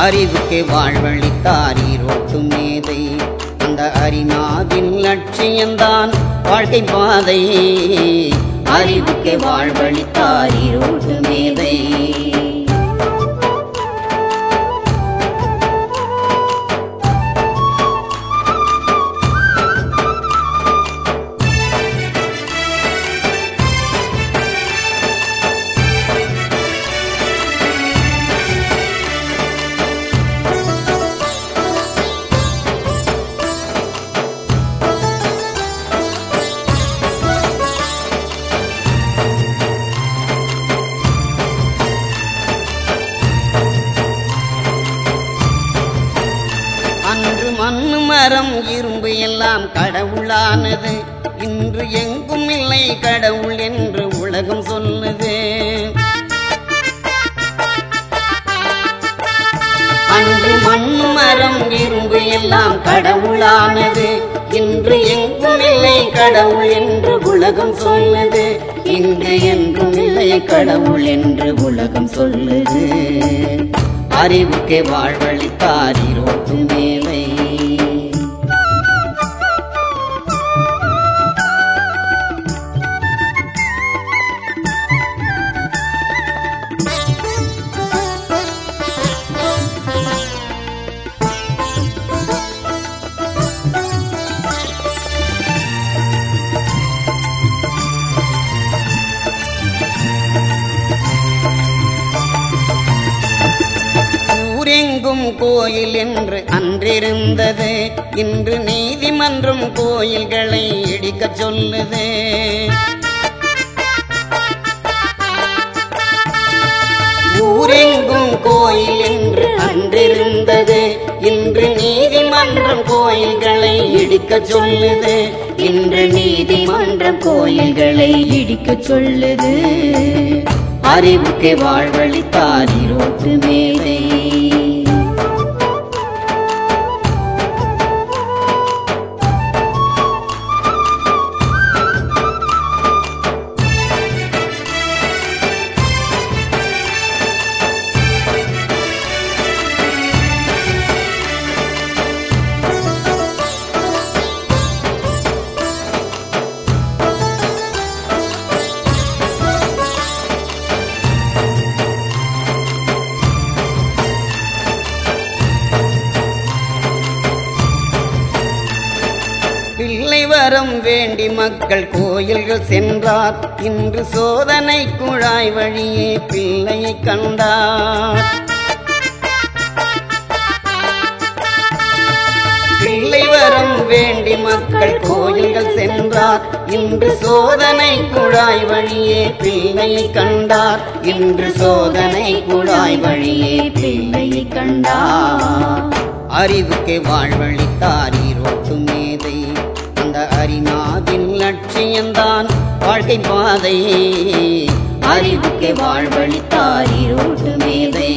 அறிவுக்கு வாழ்வழித்தார் ஈரோட்டும் மேதை. அந்த அரிநாதின் லட்சியம்தான் வாழ்க்கை பாதை. அறிவுக்கு வாழ்வழித்தார் ஈரோட்டு மேதை. மரம் இரும்பு எல்லாம் கடவுளானது. இன்று எங்கும் இல்லை கடவுள் என்று உலகம் சொல்லுது. அன்று மண் மரம் இரும்பு எல்லாம் கடவுளானது. இன்று எங்கும் இல்லை கடவுள் என்று உலகம் சொல்லுது. இங்கு என்றும் இல்லை கடவுள் என்று உலகம் சொல்லுது. அறிவுக்கு வாழ்வழித்தார் ஈரோட்டும் மேலே. ஊரெங்கும் கோயில் என்று அன்றிருந்தது. இன்று நீதிமன்றம் கோயில்களை இடிக்கச் சொல்லுது. ஊரெங்கும் கோயில் என்று அன்றிருந்தது. இன்று நீதிமன்றம் கோயில்களை இடிக்க சொல்லுது. இன்று நீதிமன்றம் கோயில்களை இடிக்க சொல்லுது. அறிவுக்கு வாழ்வழித்தார் ரோட்டு மேலே பிள்ளை வரம் வேண்டி மக்கள் கோயில்கள் சென்றார். இன்று சோதனை குழாய் வழியே பிள்ளையை கண்டார். பிள்ளை வரம் வேண்டி மக்கள் கோயில்கள் சென்றார். இன்று சோதனை குழாய் வழியே பிள்ளையை கண்டார். இன்று சோதனை குழாய் வழியே பிள்ளையை கண்டார். அறிவுக்கு வாழ்வழித்தார் ஈரோட்டு மேதை. விஷயம்தான் வாழ்க்கை பாதை. அறிவுக்கு வாழ்வழித்தார் இருட்டு மேதை